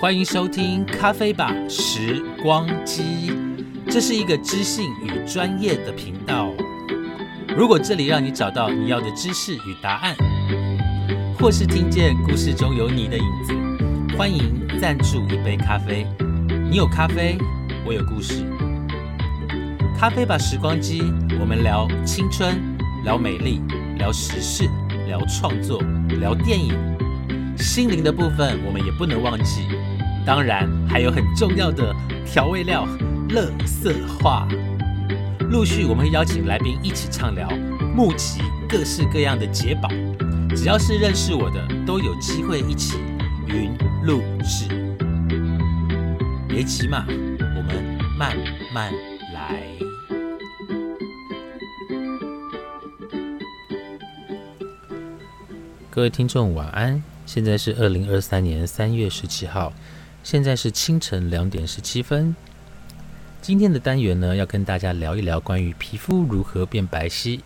欢迎收听《咖啡吧时光机》，这是一个知性与专业的频道。如果这里让你找到你要的知识与答案，或是听见故事中有你的影子，欢迎赞助一杯咖啡。你有咖啡，我有故事。咖啡吧时光机，我们聊青春，聊美丽，聊时事，聊创作，聊电影。心灵的部分我们也不能忘记，当然还有很重要的调味料——乐色话。陆续我们会邀请来宾一起畅聊，募集各式各样的解宝。只要是认识我的，都有机会一起云录制。别急嘛，我们慢慢来。各位听众晚安，现在是二零二三年三月十七号，现在是清晨两点十七分。今天的单元呢，要跟大家聊一聊关于皮肤如何变白皙。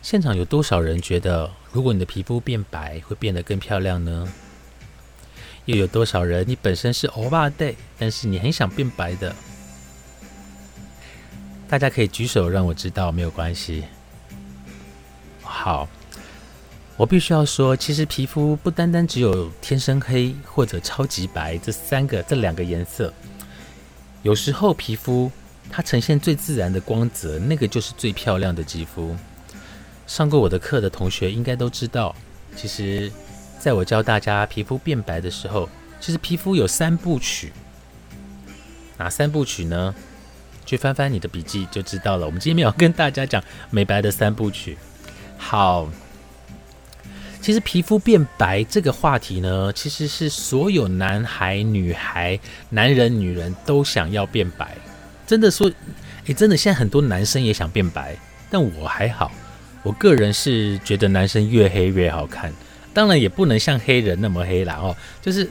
现场有多少人觉得，如果你的皮肤变白，会变得更漂亮呢？又有多少人，你本身是欧巴 day，但是你很想变白的？大家可以举手让我知道，没有关系。好，我必须要说，其实皮肤不单单只有天生黑或者超级白这三个、这两个颜色。有时候皮肤它呈现最自然的光泽，那个就是最漂亮的肌肤。上过我的课的同学应该都知道，其实在我教大家皮肤变白的时候，其实皮肤有三部曲。哪三部曲呢？去翻翻你的笔记就知道了。我们今天要跟大家讲美白的三部曲。好。其实皮肤变白这个话题呢，其实是所有男孩、女孩、男人、女人都想要变白。真的说，诶，真的现在很多男生也想变白，但我还好。我个人是觉得男生越黑越好看，当然也不能像黑人那么黑啦哦，就是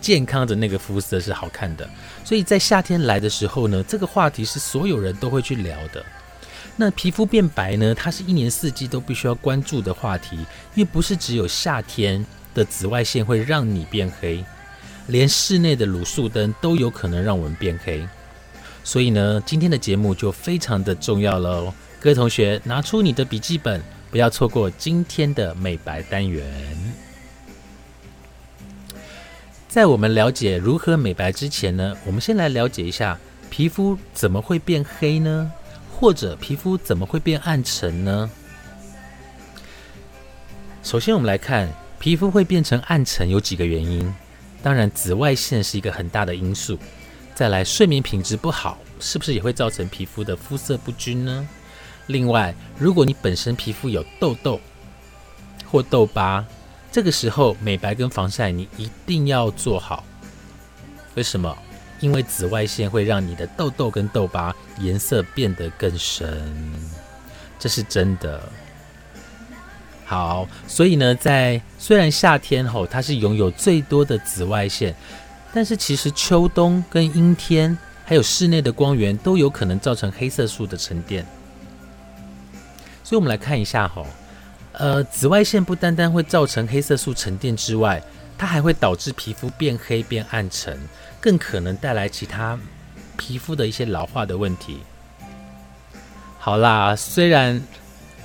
健康的那个肤色是好看的。所以在夏天来的时候呢，这个话题是所有人都会去聊的。那皮肤变白呢？它是一年四季都必须要关注的话题，因为不是只有夏天的紫外线会让你变黑，连室内的卤素灯都有可能让我们变黑。所以呢，今天的节目就非常的重要了哦，各位同学拿出你的笔记本，不要错过今天的美白单元。在我们了解如何美白之前呢，我们先来了解一下皮肤怎么会变黑呢？或者皮肤怎么会变暗沉呢？首先，我们来看皮肤会变成暗沉有几个原因。当然，紫外线是一个很大的因素。再来，睡眠品质不好，是不是也会造成皮肤的肤色不均呢？另外，如果你本身皮肤有痘痘或痘疤，这个时候美白跟防晒你一定要做好。为什么？因为紫外线会让你的痘痘跟痘疤颜色变得更深，这是真的。好，所以呢，在虽然夏天吼它是拥有最多的紫外线，但是其实秋冬跟阴天还有室内的光源都有可能造成黑色素的沉淀。所以我们来看一下吼，呃，紫外线不单单会造成黑色素沉淀之外，它还会导致皮肤变黑变暗沉。更可能带来其他皮肤的一些老化的问题。好啦，虽然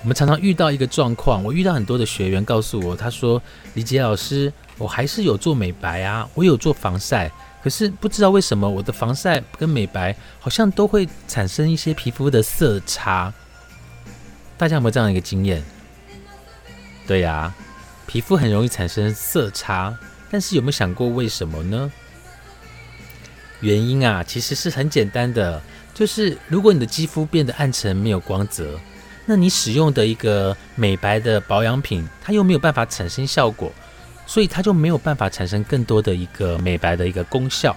我们常常遇到一个状况，我遇到很多的学员告诉我，他说：“李杰老师，我还是有做美白啊，我有做防晒，可是不知道为什么我的防晒跟美白好像都会产生一些皮肤的色差。”大家有没有这样一个经验？对呀，皮肤很容易产生色差，但是有没有想过为什么呢？原因啊，其实是很简单的，就是如果你的肌肤变得暗沉、没有光泽，那你使用的一个美白的保养品，它又没有办法产生效果，所以它就没有办法产生更多的一个美白的一个功效。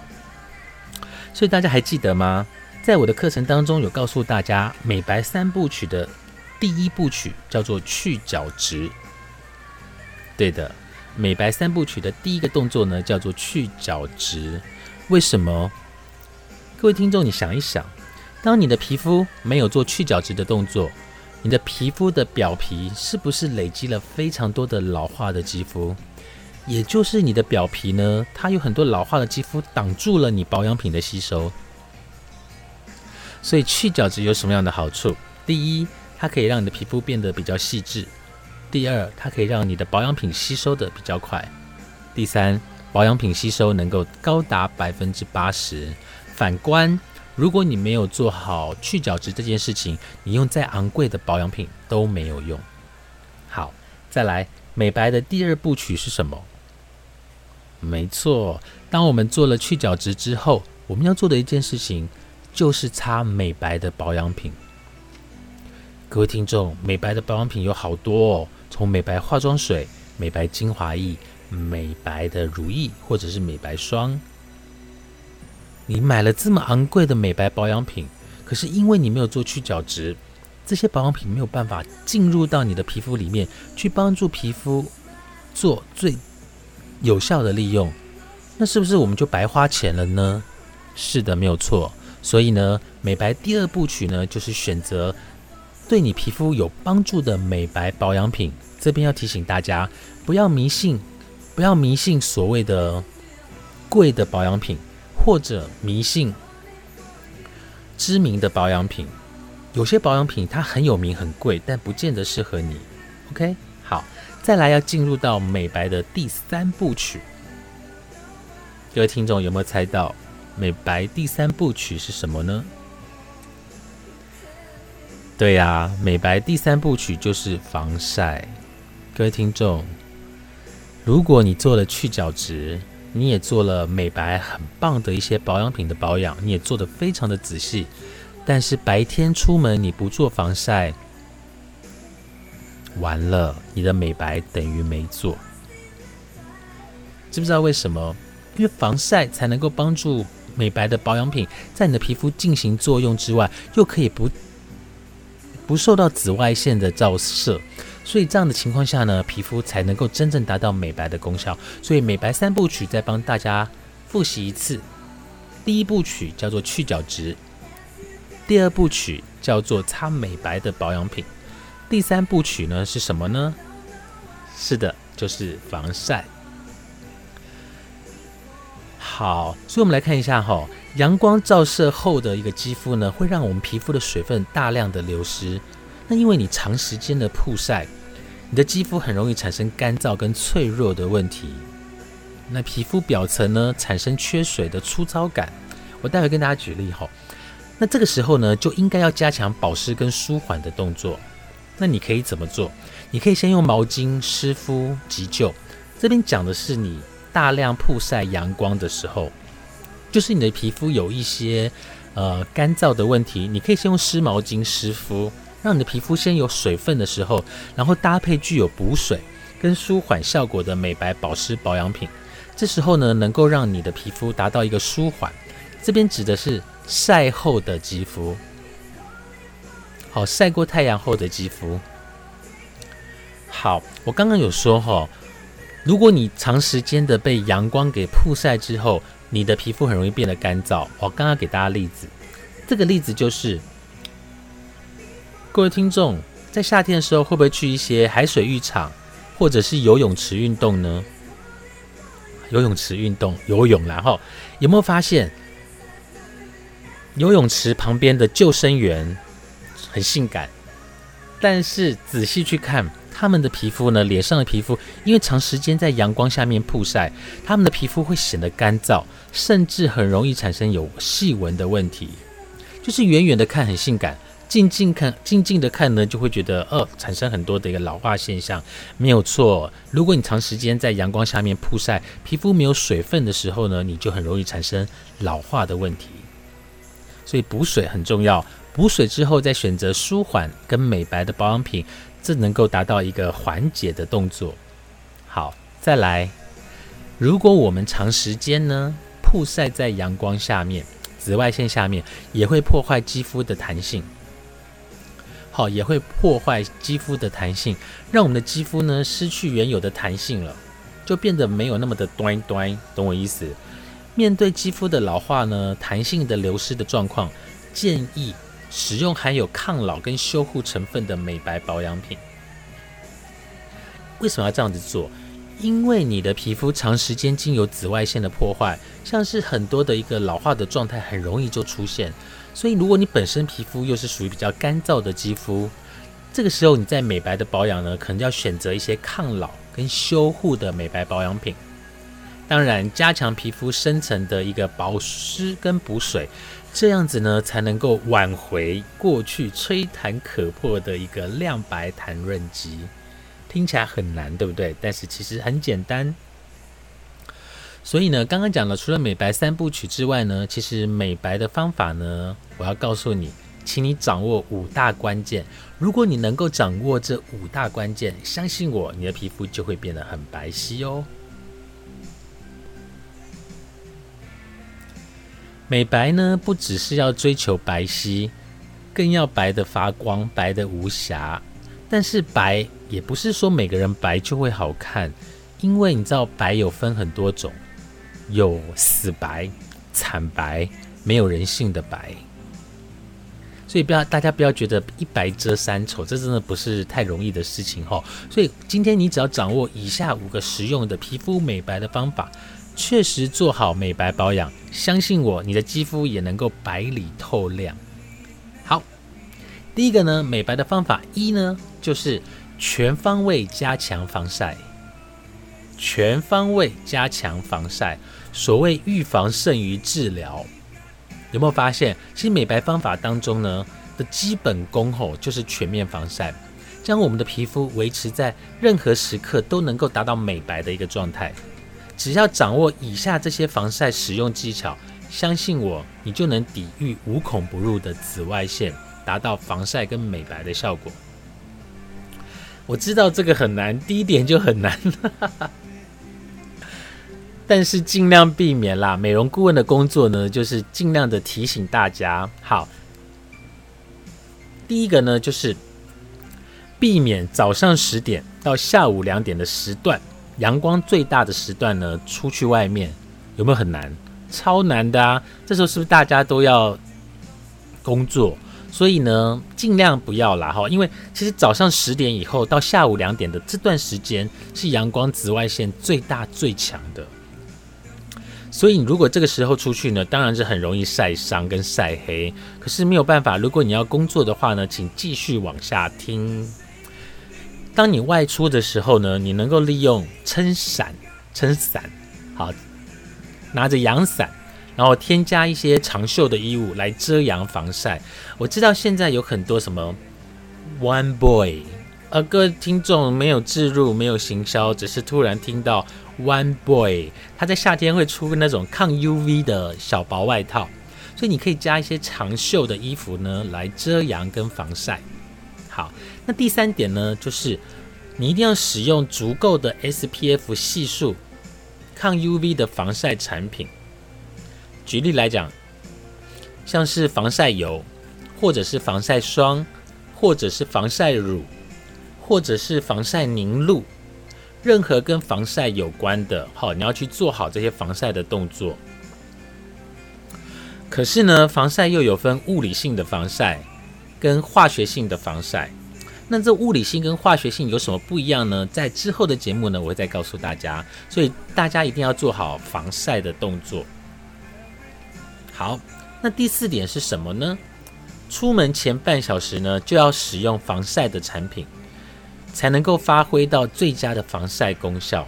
所以大家还记得吗？在我的课程当中有告诉大家，美白三部曲的第一部曲叫做去角质。对的，美白三部曲的第一个动作呢，叫做去角质。为什么？各位听众，你想一想，当你的皮肤没有做去角质的动作，你的皮肤的表皮是不是累积了非常多的老化的肌肤？也就是你的表皮呢，它有很多老化的肌肤挡住了你保养品的吸收。所以去角质有什么样的好处？第一，它可以让你的皮肤变得比较细致；第二，它可以让你的保养品吸收的比较快；第三，保养品吸收能够高达百分之八十。反观，如果你没有做好去角质这件事情，你用再昂贵的保养品都没有用。好，再来，美白的第二部曲是什么？没错，当我们做了去角质之后，我们要做的一件事情。就是擦美白的保养品。各位听众，美白的保养品有好多哦，从美白化妆水、美白精华液、美白的乳液，或者是美白霜。你买了这么昂贵的美白保养品，可是因为你没有做去角质，这些保养品没有办法进入到你的皮肤里面去帮助皮肤做最有效的利用，那是不是我们就白花钱了呢？是的，没有错。所以呢，美白第二部曲呢，就是选择对你皮肤有帮助的美白保养品。这边要提醒大家，不要迷信，不要迷信所谓的贵的保养品，或者迷信知名的保养品。有些保养品它很有名很贵，但不见得适合你。OK，好，再来要进入到美白的第三部曲。各位听众有没有猜到？美白第三部曲是什么呢？对呀，美白第三部曲就是防晒。各位听众，如果你做了去角质，你也做了美白很棒的一些保养品的保养，你也做的非常的仔细，但是白天出门你不做防晒，完了，你的美白等于没做。知不知道为什么？因为防晒才能够帮助。美白的保养品在你的皮肤进行作用之外，又可以不不受到紫外线的照射，所以这样的情况下呢，皮肤才能够真正达到美白的功效。所以美白三部曲再帮大家复习一次：第一部曲叫做去角质，第二部曲叫做擦美白的保养品，第三部曲呢是什么呢？是的，就是防晒。好，所以我们来看一下哈，阳光照射后的一个肌肤呢，会让我们皮肤的水分大量的流失。那因为你长时间的曝晒，你的肌肤很容易产生干燥跟脆弱的问题。那皮肤表层呢，产生缺水的粗糙感。我待会跟大家举例哈。那这个时候呢，就应该要加强保湿跟舒缓的动作。那你可以怎么做？你可以先用毛巾湿敷急救。这边讲的是你。大量曝晒阳光的时候，就是你的皮肤有一些呃干燥的问题，你可以先用湿毛巾湿敷，让你的皮肤先有水分的时候，然后搭配具有补水跟舒缓效果的美白保湿保养品，这时候呢，能够让你的皮肤达到一个舒缓。这边指的是晒后的肌肤，好，晒过太阳后的肌肤。好，我刚刚有说哈。如果你长时间的被阳光给曝晒之后，你的皮肤很容易变得干燥。我刚刚给大家例子，这个例子就是，各位听众在夏天的时候会不会去一些海水浴场或者是游泳池运动呢？游泳池运动游泳，然后有没有发现游泳池旁边的救生员很性感？但是仔细去看。他们的皮肤呢，脸上的皮肤，因为长时间在阳光下面曝晒，他们的皮肤会显得干燥，甚至很容易产生有细纹的问题。就是远远的看很性感，近近看，近近的看呢，就会觉得，呃，产生很多的一个老化现象。没有错，如果你长时间在阳光下面曝晒，皮肤没有水分的时候呢，你就很容易产生老化的问题。所以补水很重要，补水之后再选择舒缓跟美白的保养品。这能够达到一个缓解的动作。好，再来，如果我们长时间呢曝晒在阳光下面，紫外线下面，也会破坏肌肤的弹性。好，也会破坏肌肤的弹性，让我们的肌肤呢失去原有的弹性了，就变得没有那么的端端，懂我意思？面对肌肤的老化呢，弹性的流失的状况，建议。使用含有抗老跟修护成分的美白保养品，为什么要这样子做？因为你的皮肤长时间经由紫外线的破坏，像是很多的一个老化的状态，很容易就出现。所以，如果你本身皮肤又是属于比较干燥的肌肤，这个时候你在美白的保养呢，可能要选择一些抗老跟修护的美白保养品。当然，加强皮肤深层的一个保湿跟补水，这样子呢，才能够挽回过去吹弹可破的一个亮白弹润肌。听起来很难，对不对？但是其实很简单。所以呢，刚刚讲了，除了美白三部曲之外呢，其实美白的方法呢，我要告诉你，请你掌握五大关键。如果你能够掌握这五大关键，相信我，你的皮肤就会变得很白皙哦。美白呢，不只是要追求白皙，更要白的发光，白的无瑕。但是白也不是说每个人白就会好看，因为你知道白有分很多种，有死白、惨白、没有人性的白。所以不要大家不要觉得一白遮三丑，这真的不是太容易的事情哈。所以今天你只要掌握以下五个实用的皮肤美白的方法。确实做好美白保养，相信我，你的肌肤也能够白里透亮。好，第一个呢，美白的方法一呢，就是全方位加强防晒。全方位加强防晒，所谓预防胜于治疗。有没有发现，其实美白方法当中呢的基本功吼，就是全面防晒，将我们的皮肤维持在任何时刻都能够达到美白的一个状态。只要掌握以下这些防晒使用技巧，相信我，你就能抵御无孔不入的紫外线，达到防晒跟美白的效果。我知道这个很难，第一点就很难，但是尽量避免啦。美容顾问的工作呢，就是尽量的提醒大家。好，第一个呢，就是避免早上十点到下午两点的时段。阳光最大的时段呢，出去外面有没有很难？超难的啊！这时候是不是大家都要工作？所以呢，尽量不要啦哈。因为其实早上十点以后到下午两点的这段时间是阳光紫外线最大最强的。所以你如果这个时候出去呢，当然是很容易晒伤跟晒黑。可是没有办法，如果你要工作的话呢，请继续往下听。当你外出的时候呢，你能够利用撑伞、撑伞，好，拿着阳伞，然后添加一些长袖的衣物来遮阳防晒。我知道现在有很多什么 One Boy，呃，各位听众没有置入、没有行销，只是突然听到 One Boy，他在夏天会出那种抗 UV 的小薄外套，所以你可以加一些长袖的衣服呢，来遮阳跟防晒。好，那第三点呢，就是你一定要使用足够的 SPF 系数、抗 UV 的防晒产品。举例来讲，像是防晒油，或者是防晒霜，或者是防晒乳，或者是防晒凝露，任何跟防晒有关的，好，你要去做好这些防晒的动作。可是呢，防晒又有分物理性的防晒。跟化学性的防晒，那这物理性跟化学性有什么不一样呢？在之后的节目呢，我会再告诉大家。所以大家一定要做好防晒的动作。好，那第四点是什么呢？出门前半小时呢，就要使用防晒的产品，才能够发挥到最佳的防晒功效。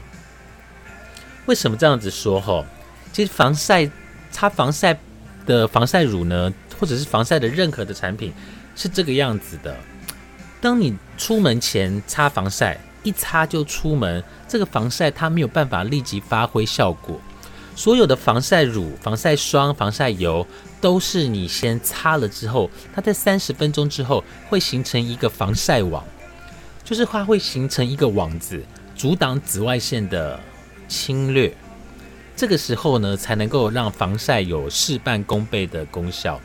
为什么这样子说？吼，其实防晒擦防晒的防晒乳呢，或者是防晒的任何的产品。是这个样子的，当你出门前擦防晒，一擦就出门，这个防晒它没有办法立即发挥效果。所有的防晒乳、防晒霜、防晒油都是你先擦了之后，它在三十分钟之后会形成一个防晒网，就是它会形成一个网子，阻挡紫外线的侵略。这个时候呢，才能够让防晒有事半功倍的功效。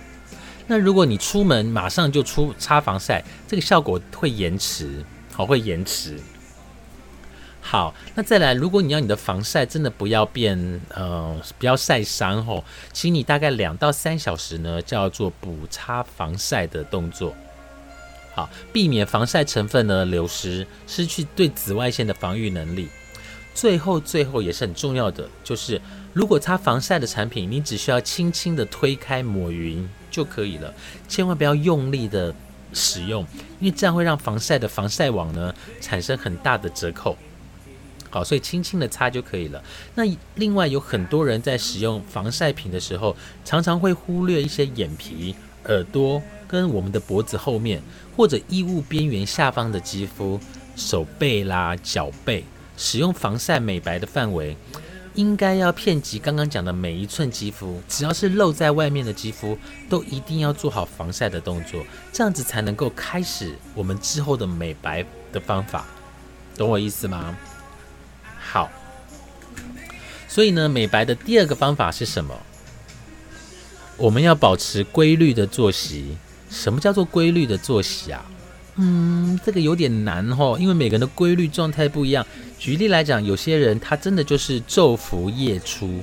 那如果你出门马上就出擦防晒，这个效果会延迟，好会延迟。好，那再来，如果你要你的防晒真的不要变，呃，不要晒伤吼，请你大概两到三小时呢，就要做补擦防晒的动作，好，避免防晒成分呢流失，失去对紫外线的防御能力。最后最后也是很重要的，就是如果擦防晒的产品，你只需要轻轻的推开抹匀就可以了，千万不要用力的使用，因为这样会让防晒的防晒网呢产生很大的折扣。好，所以轻轻的擦就可以了。那另外有很多人在使用防晒品的时候，常常会忽略一些眼皮、耳朵跟我们的脖子后面，或者衣物边缘下方的肌肤、手背啦、脚背。使用防晒美白的范围，应该要遍及刚刚讲的每一寸肌肤，只要是露在外面的肌肤，都一定要做好防晒的动作，这样子才能够开始我们之后的美白的方法，懂我意思吗？好，所以呢，美白的第二个方法是什么？我们要保持规律的作息。什么叫做规律的作息啊？嗯，这个有点难哦，因为每个人的规律状态不一样。举例来讲，有些人他真的就是昼伏夜出，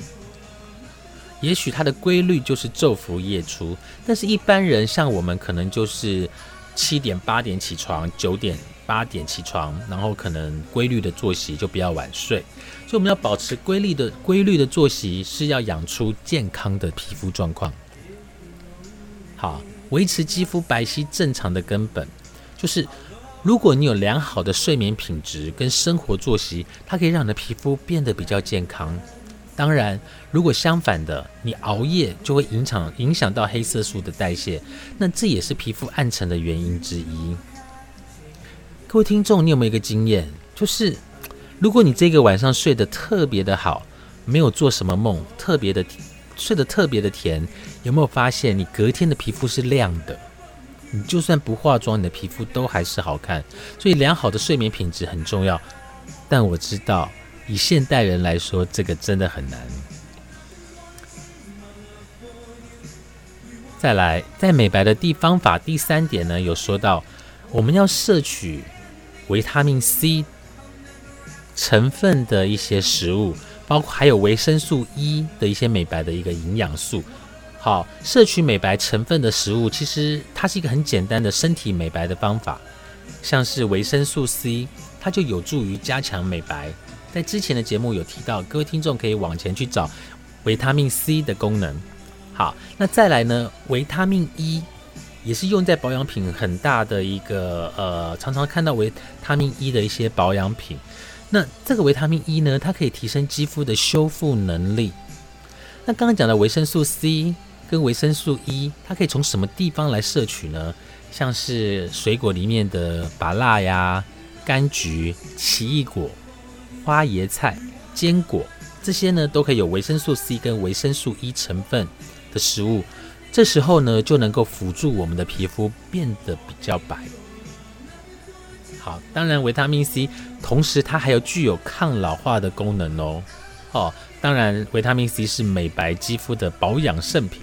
也许他的规律就是昼伏夜出。但是，一般人像我们，可能就是七点八点起床，九点八点起床，然后可能规律的作息就比较晚睡。所以，我们要保持规律的规律的作息，是要养出健康的皮肤状况。好，维持肌肤白皙正常的根本。就是，如果你有良好的睡眠品质跟生活作息，它可以让你的皮肤变得比较健康。当然，如果相反的，你熬夜就会影响影响到黑色素的代谢，那这也是皮肤暗沉的原因之一。各位听众，你有没有一个经验？就是如果你这个晚上睡得特别的好，没有做什么梦，特别的睡得特别的甜，有没有发现你隔天的皮肤是亮的？你就算不化妆，你的皮肤都还是好看。所以良好的睡眠品质很重要。但我知道，以现代人来说，这个真的很难。再来，在美白的地方法第三点呢，有说到我们要摄取维他命 C 成分的一些食物，包括还有维生素 E 的一些美白的一个营养素。好，摄取美白成分的食物，其实它是一个很简单的身体美白的方法。像是维生素 C，它就有助于加强美白。在之前的节目有提到，各位听众可以往前去找维他命 C 的功能。好，那再来呢，维他命 E 也是用在保养品很大的一个呃，常常看到维他命 E 的一些保养品。那这个维他命 E 呢，它可以提升肌肤的修复能力。那刚刚讲的维生素 C。跟维生素 E，它可以从什么地方来摄取呢？像是水果里面的芭辣呀、柑橘、奇异果、花椰菜、坚果，这些呢都可以有维生素 C 跟维生素 E 成分的食物。这时候呢就能够辅助我们的皮肤变得比较白。好，当然维他命 C 同时它还有具有抗老化的功能哦。哦，当然维他命 C 是美白肌肤的保养圣品。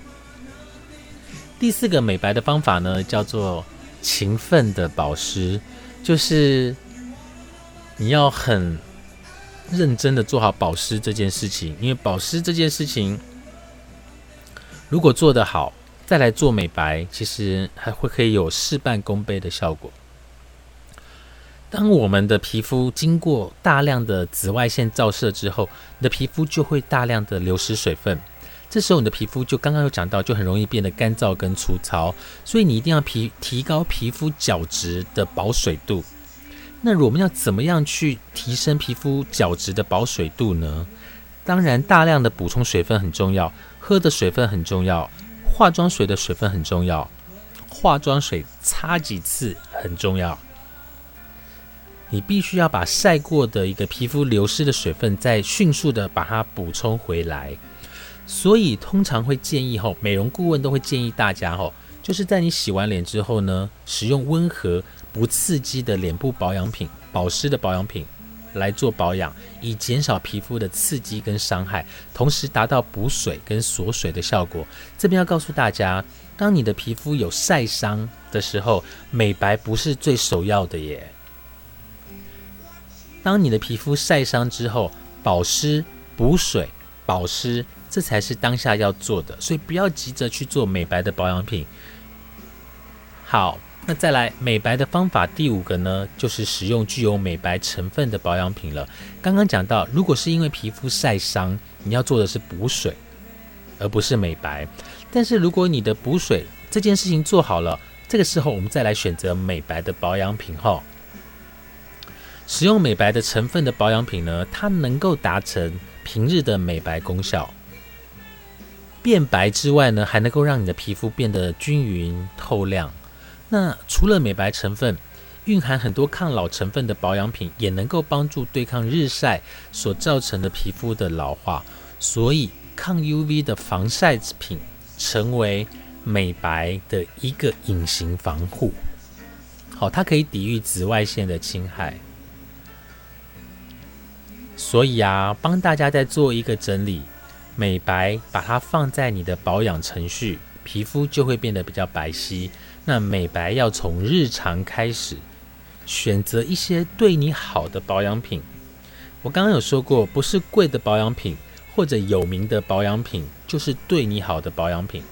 第四个美白的方法呢，叫做勤奋的保湿，就是你要很认真的做好保湿这件事情。因为保湿这件事情，如果做得好，再来做美白，其实还会可以有事半功倍的效果。当我们的皮肤经过大量的紫外线照射之后，你的皮肤就会大量的流失水分。这时候你的皮肤就刚刚有讲到，就很容易变得干燥跟粗糙，所以你一定要皮提高皮肤角质的保水度。那我们要怎么样去提升皮肤角质的保水度呢？当然，大量的补充水分很重要，喝的水分很重要，化妆水的水分很重要，化妆水擦几次很重要。你必须要把晒过的一个皮肤流失的水分，再迅速的把它补充回来。所以通常会建议吼，美容顾问都会建议大家吼，就是在你洗完脸之后呢，使用温和不刺激的脸部保养品、保湿的保养品来做保养，以减少皮肤的刺激跟伤害，同时达到补水跟锁水的效果。这边要告诉大家，当你的皮肤有晒伤的时候，美白不是最首要的耶。当你的皮肤晒伤之后，保湿、补水、保湿。这才是当下要做的，所以不要急着去做美白的保养品。好，那再来美白的方法，第五个呢，就是使用具有美白成分的保养品了。刚刚讲到，如果是因为皮肤晒伤，你要做的是补水，而不是美白。但是如果你的补水这件事情做好了，这个时候我们再来选择美白的保养品哈，使用美白的成分的保养品呢，它能够达成平日的美白功效，变白之外呢，还能够让你的皮肤变得均匀透亮。那除了美白成分，蕴含很多抗老成分的保养品，也能够帮助对抗日晒所造成的皮肤的老化。所以，抗 UV 的防晒品成为美白的一个隐形防护。好，它可以抵御紫外线的侵害。所以啊，帮大家再做一个整理，美白把它放在你的保养程序，皮肤就会变得比较白皙。那美白要从日常开始，选择一些对你好的保养品。我刚刚有说过，不是贵的保养品或者有名的保养品，就是对你好的保养品。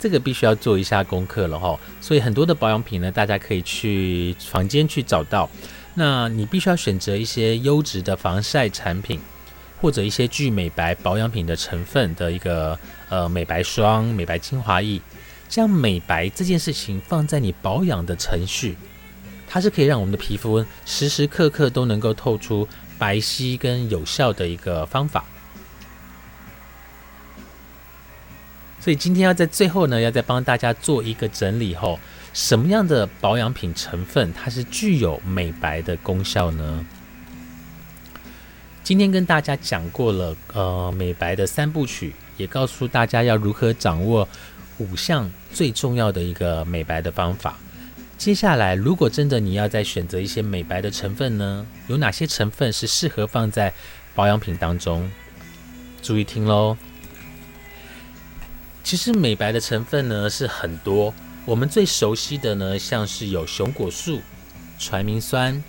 这个必须要做一下功课了哈。所以很多的保养品呢，大家可以去房间去找到。那你必须要选择一些优质的防晒产品，或者一些具美白保养品的成分的一个呃美白霜、美白精华液。将美白这件事情放在你保养的程序，它是可以让我们的皮肤时时刻刻都能够透出白皙跟有效的一个方法。所以今天要在最后呢，要再帮大家做一个整理后，什么样的保养品成分它是具有美白的功效呢？今天跟大家讲过了，呃，美白的三部曲，也告诉大家要如何掌握。五项最重要的一个美白的方法。接下来，如果真的你要再选择一些美白的成分呢？有哪些成分是适合放在保养品当中？注意听喽。其实美白的成分呢是很多，我们最熟悉的呢，像是有熊果素、传明酸、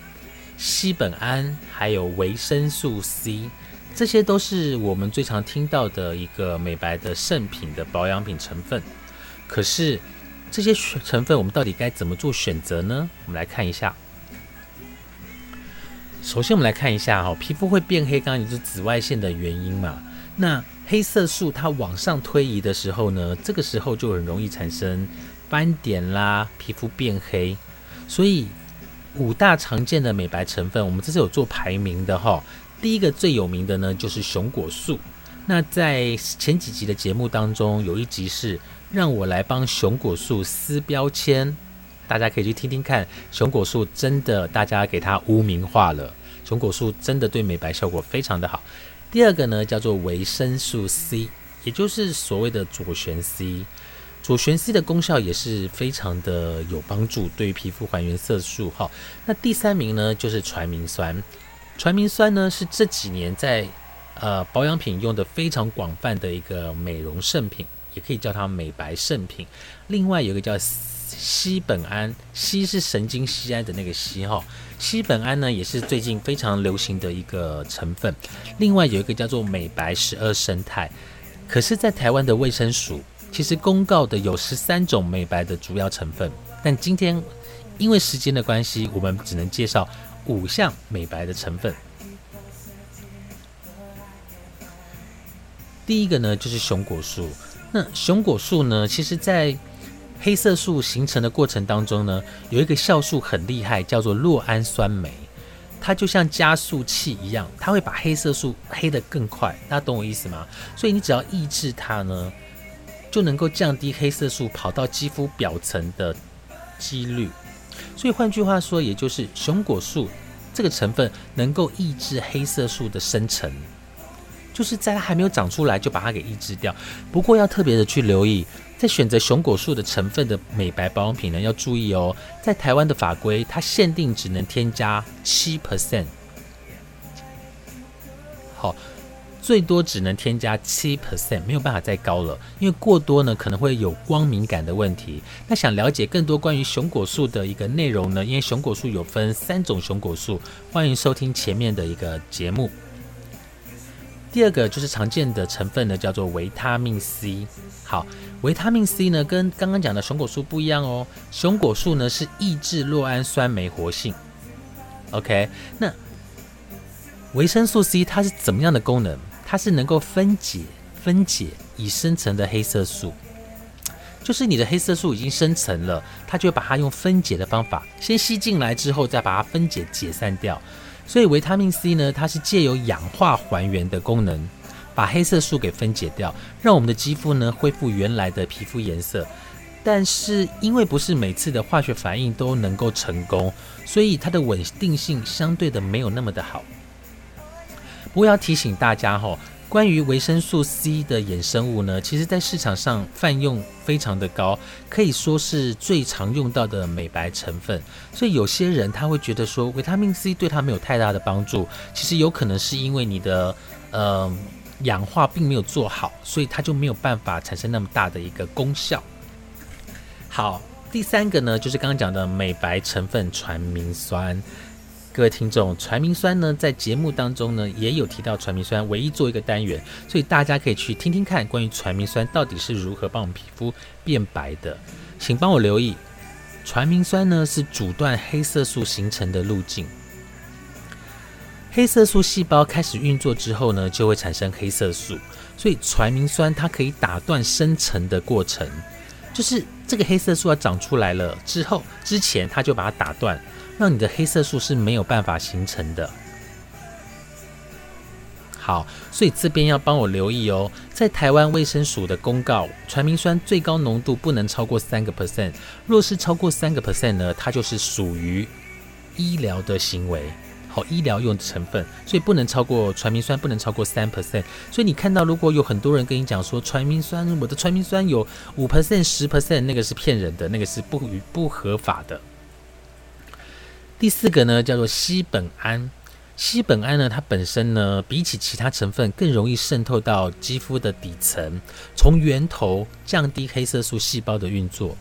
西苯胺，还有维生素 C。这些都是我们最常听到的一个美白的圣品的保养品成分。可是这些成分我们到底该怎么做选择呢？我们来看一下。首先，我们来看一下哈，皮肤会变黑，刚刚也是紫外线的原因嘛。那黑色素它往上推移的时候呢，这个时候就很容易产生斑点啦，皮肤变黑。所以五大常见的美白成分，我们这是有做排名的哈。第一个最有名的呢，就是熊果素。那在前几集的节目当中，有一集是让我来帮熊果素撕标签，大家可以去听听看。熊果素真的，大家给它污名化了。熊果素真的对美白效果非常的好。第二个呢，叫做维生素 C，也就是所谓的左旋 C。左旋 C 的功效也是非常的有帮助，对于皮肤还原色素。哈，那第三名呢，就是传明酸。传明酸呢是这几年在呃保养品用的非常广泛的一个美容圣品，也可以叫它美白圣品。另外有一个叫西苯胺，西是神经酰胺的那个西哈，西苯胺呢也是最近非常流行的一个成分。另外有一个叫做美白十二生态，可是，在台湾的卫生署其实公告的有十三种美白的主要成分，但今天因为时间的关系，我们只能介绍。五项美白的成分，第一个呢就是熊果素。那熊果素呢，其实在黑色素形成的过程当中呢，有一个酵素很厉害，叫做酪氨酸酶，它就像加速器一样，它会把黑色素黑得更快。大家懂我意思吗？所以你只要抑制它呢，就能够降低黑色素跑到肌肤表层的几率。所以换句话说，也就是熊果素这个成分能够抑制黑色素的生成，就是在它还没有长出来就把它给抑制掉。不过要特别的去留意，在选择熊果素的成分的美白保养品呢，要注意哦，在台湾的法规，它限定只能添加七 percent。好。最多只能添加七 percent，没有办法再高了，因为过多呢可能会有光敏感的问题。那想了解更多关于熊果素的一个内容呢？因为熊果素有分三种熊果素，欢迎收听前面的一个节目。第二个就是常见的成分呢，叫做维他命 C。好，维他命 C 呢跟刚刚讲的熊果素不一样哦。熊果素呢是抑制酪氨酸酶活性。OK，那维生素 C 它是怎么样的功能？它是能够分解分解已生成的黑色素，就是你的黑色素已经生成了，它就会把它用分解的方法先吸进来之后，再把它分解解散掉。所以维他命 C 呢，它是借由氧化还原的功能，把黑色素给分解掉，让我们的肌肤呢恢复原来的皮肤颜色。但是因为不是每次的化学反应都能够成功，所以它的稳定性相对的没有那么的好。不过要提醒大家哈，关于维生素 C 的衍生物呢，其实在市场上泛用非常的高，可以说是最常用到的美白成分。所以有些人他会觉得说，维他命 C 对他没有太大的帮助，其实有可能是因为你的呃氧化并没有做好，所以它就没有办法产生那么大的一个功效。好，第三个呢，就是刚刚讲的美白成分传明酸。各位听众，传明酸呢，在节目当中呢，也有提到传明酸，唯一做一个单元，所以大家可以去听听看，关于传明酸到底是如何帮我们皮肤变白的。请帮我留意，传明酸呢是阻断黑色素形成的路径。黑色素细胞开始运作之后呢，就会产生黑色素，所以传明酸它可以打断生成的过程，就是这个黑色素要长出来了之后，之前它就把它打断。让你的黑色素是没有办法形成的。好，所以这边要帮我留意哦，在台湾卫生署的公告，传明酸最高浓度不能超过三个 percent，若是超过三个 percent 呢，它就是属于医疗的行为，好，医疗用的成分，所以不能超过传明酸不能超过三 percent。所以你看到如果有很多人跟你讲说传明酸，我的传明酸有五 percent、十 percent，那个是骗人的，那个是不不合法的。第四个呢，叫做西苯胺。西苯胺呢，它本身呢，比起其他成分更容易渗透到肌肤的底层，从源头降低黑色素细胞的运作。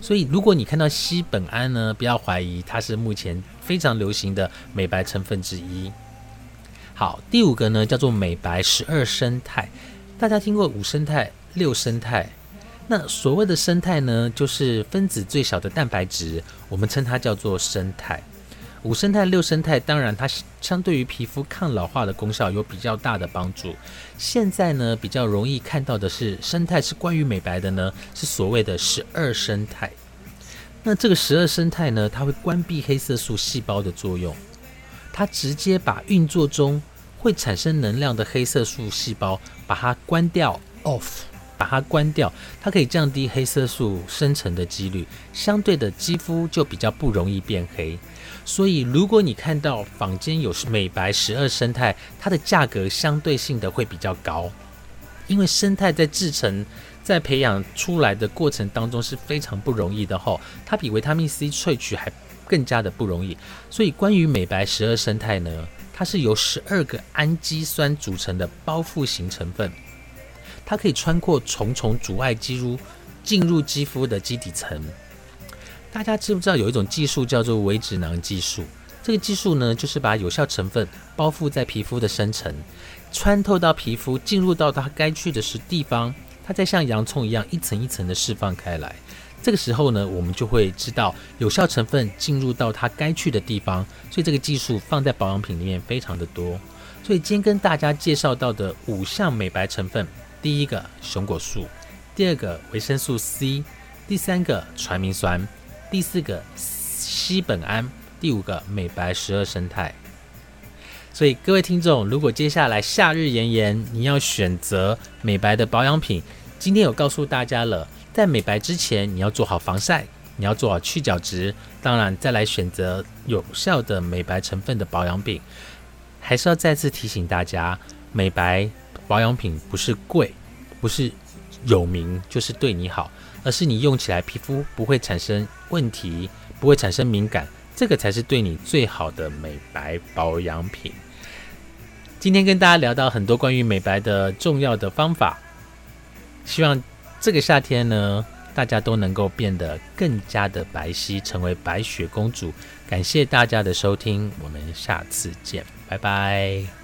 所以，如果你看到西苯胺呢，不要怀疑，它是目前非常流行的美白成分之一。好，第五个呢，叫做美白十二生态。大家听过五生态、六生态？那所谓的生态呢，就是分子最小的蛋白质，我们称它叫做生态。五生态、六生态，当然它相对于皮肤抗老化的功效有比较大的帮助。现在呢，比较容易看到的是生态是关于美白的呢，是所谓的十二生态。那这个十二生态呢，它会关闭黑色素细胞的作用，它直接把运作中会产生能量的黑色素细胞把它关掉 （off）。把它关掉，它可以降低黑色素生成的几率，相对的肌肤就比较不容易变黑。所以，如果你看到坊间有美白十二生态，它的价格相对性的会比较高，因为生态在制成、在培养出来的过程当中是非常不容易的吼，它比维他命 C 萃取还更加的不容易。所以，关于美白十二生态呢，它是由十二个氨基酸组成的包覆型成分。它可以穿过重重阻碍，肌肤进入肌肤的基底层。大家知不知道有一种技术叫做微脂囊技术？这个技术呢，就是把有效成分包覆在皮肤的深层，穿透到皮肤，进入到它该去的是地方，它再像洋葱一样一层一层的释放开来。这个时候呢，我们就会知道有效成分进入到它该去的地方。所以这个技术放在保养品里面非常的多。所以今天跟大家介绍到的五项美白成分。第一个熊果素，第二个维生素 C，第三个传明酸，第四个烯苯胺，第五个美白十二生态。所以各位听众，如果接下来夏日炎炎，你要选择美白的保养品，今天有告诉大家了，在美白之前，你要做好防晒，你要做好去角质，当然再来选择有效的美白成分的保养品。还是要再次提醒大家，美白。保养品不是贵，不是有名就是对你好，而是你用起来皮肤不会产生问题，不会产生敏感，这个才是对你最好的美白保养品。今天跟大家聊到很多关于美白的重要的方法，希望这个夏天呢，大家都能够变得更加的白皙，成为白雪公主。感谢大家的收听，我们下次见，拜拜。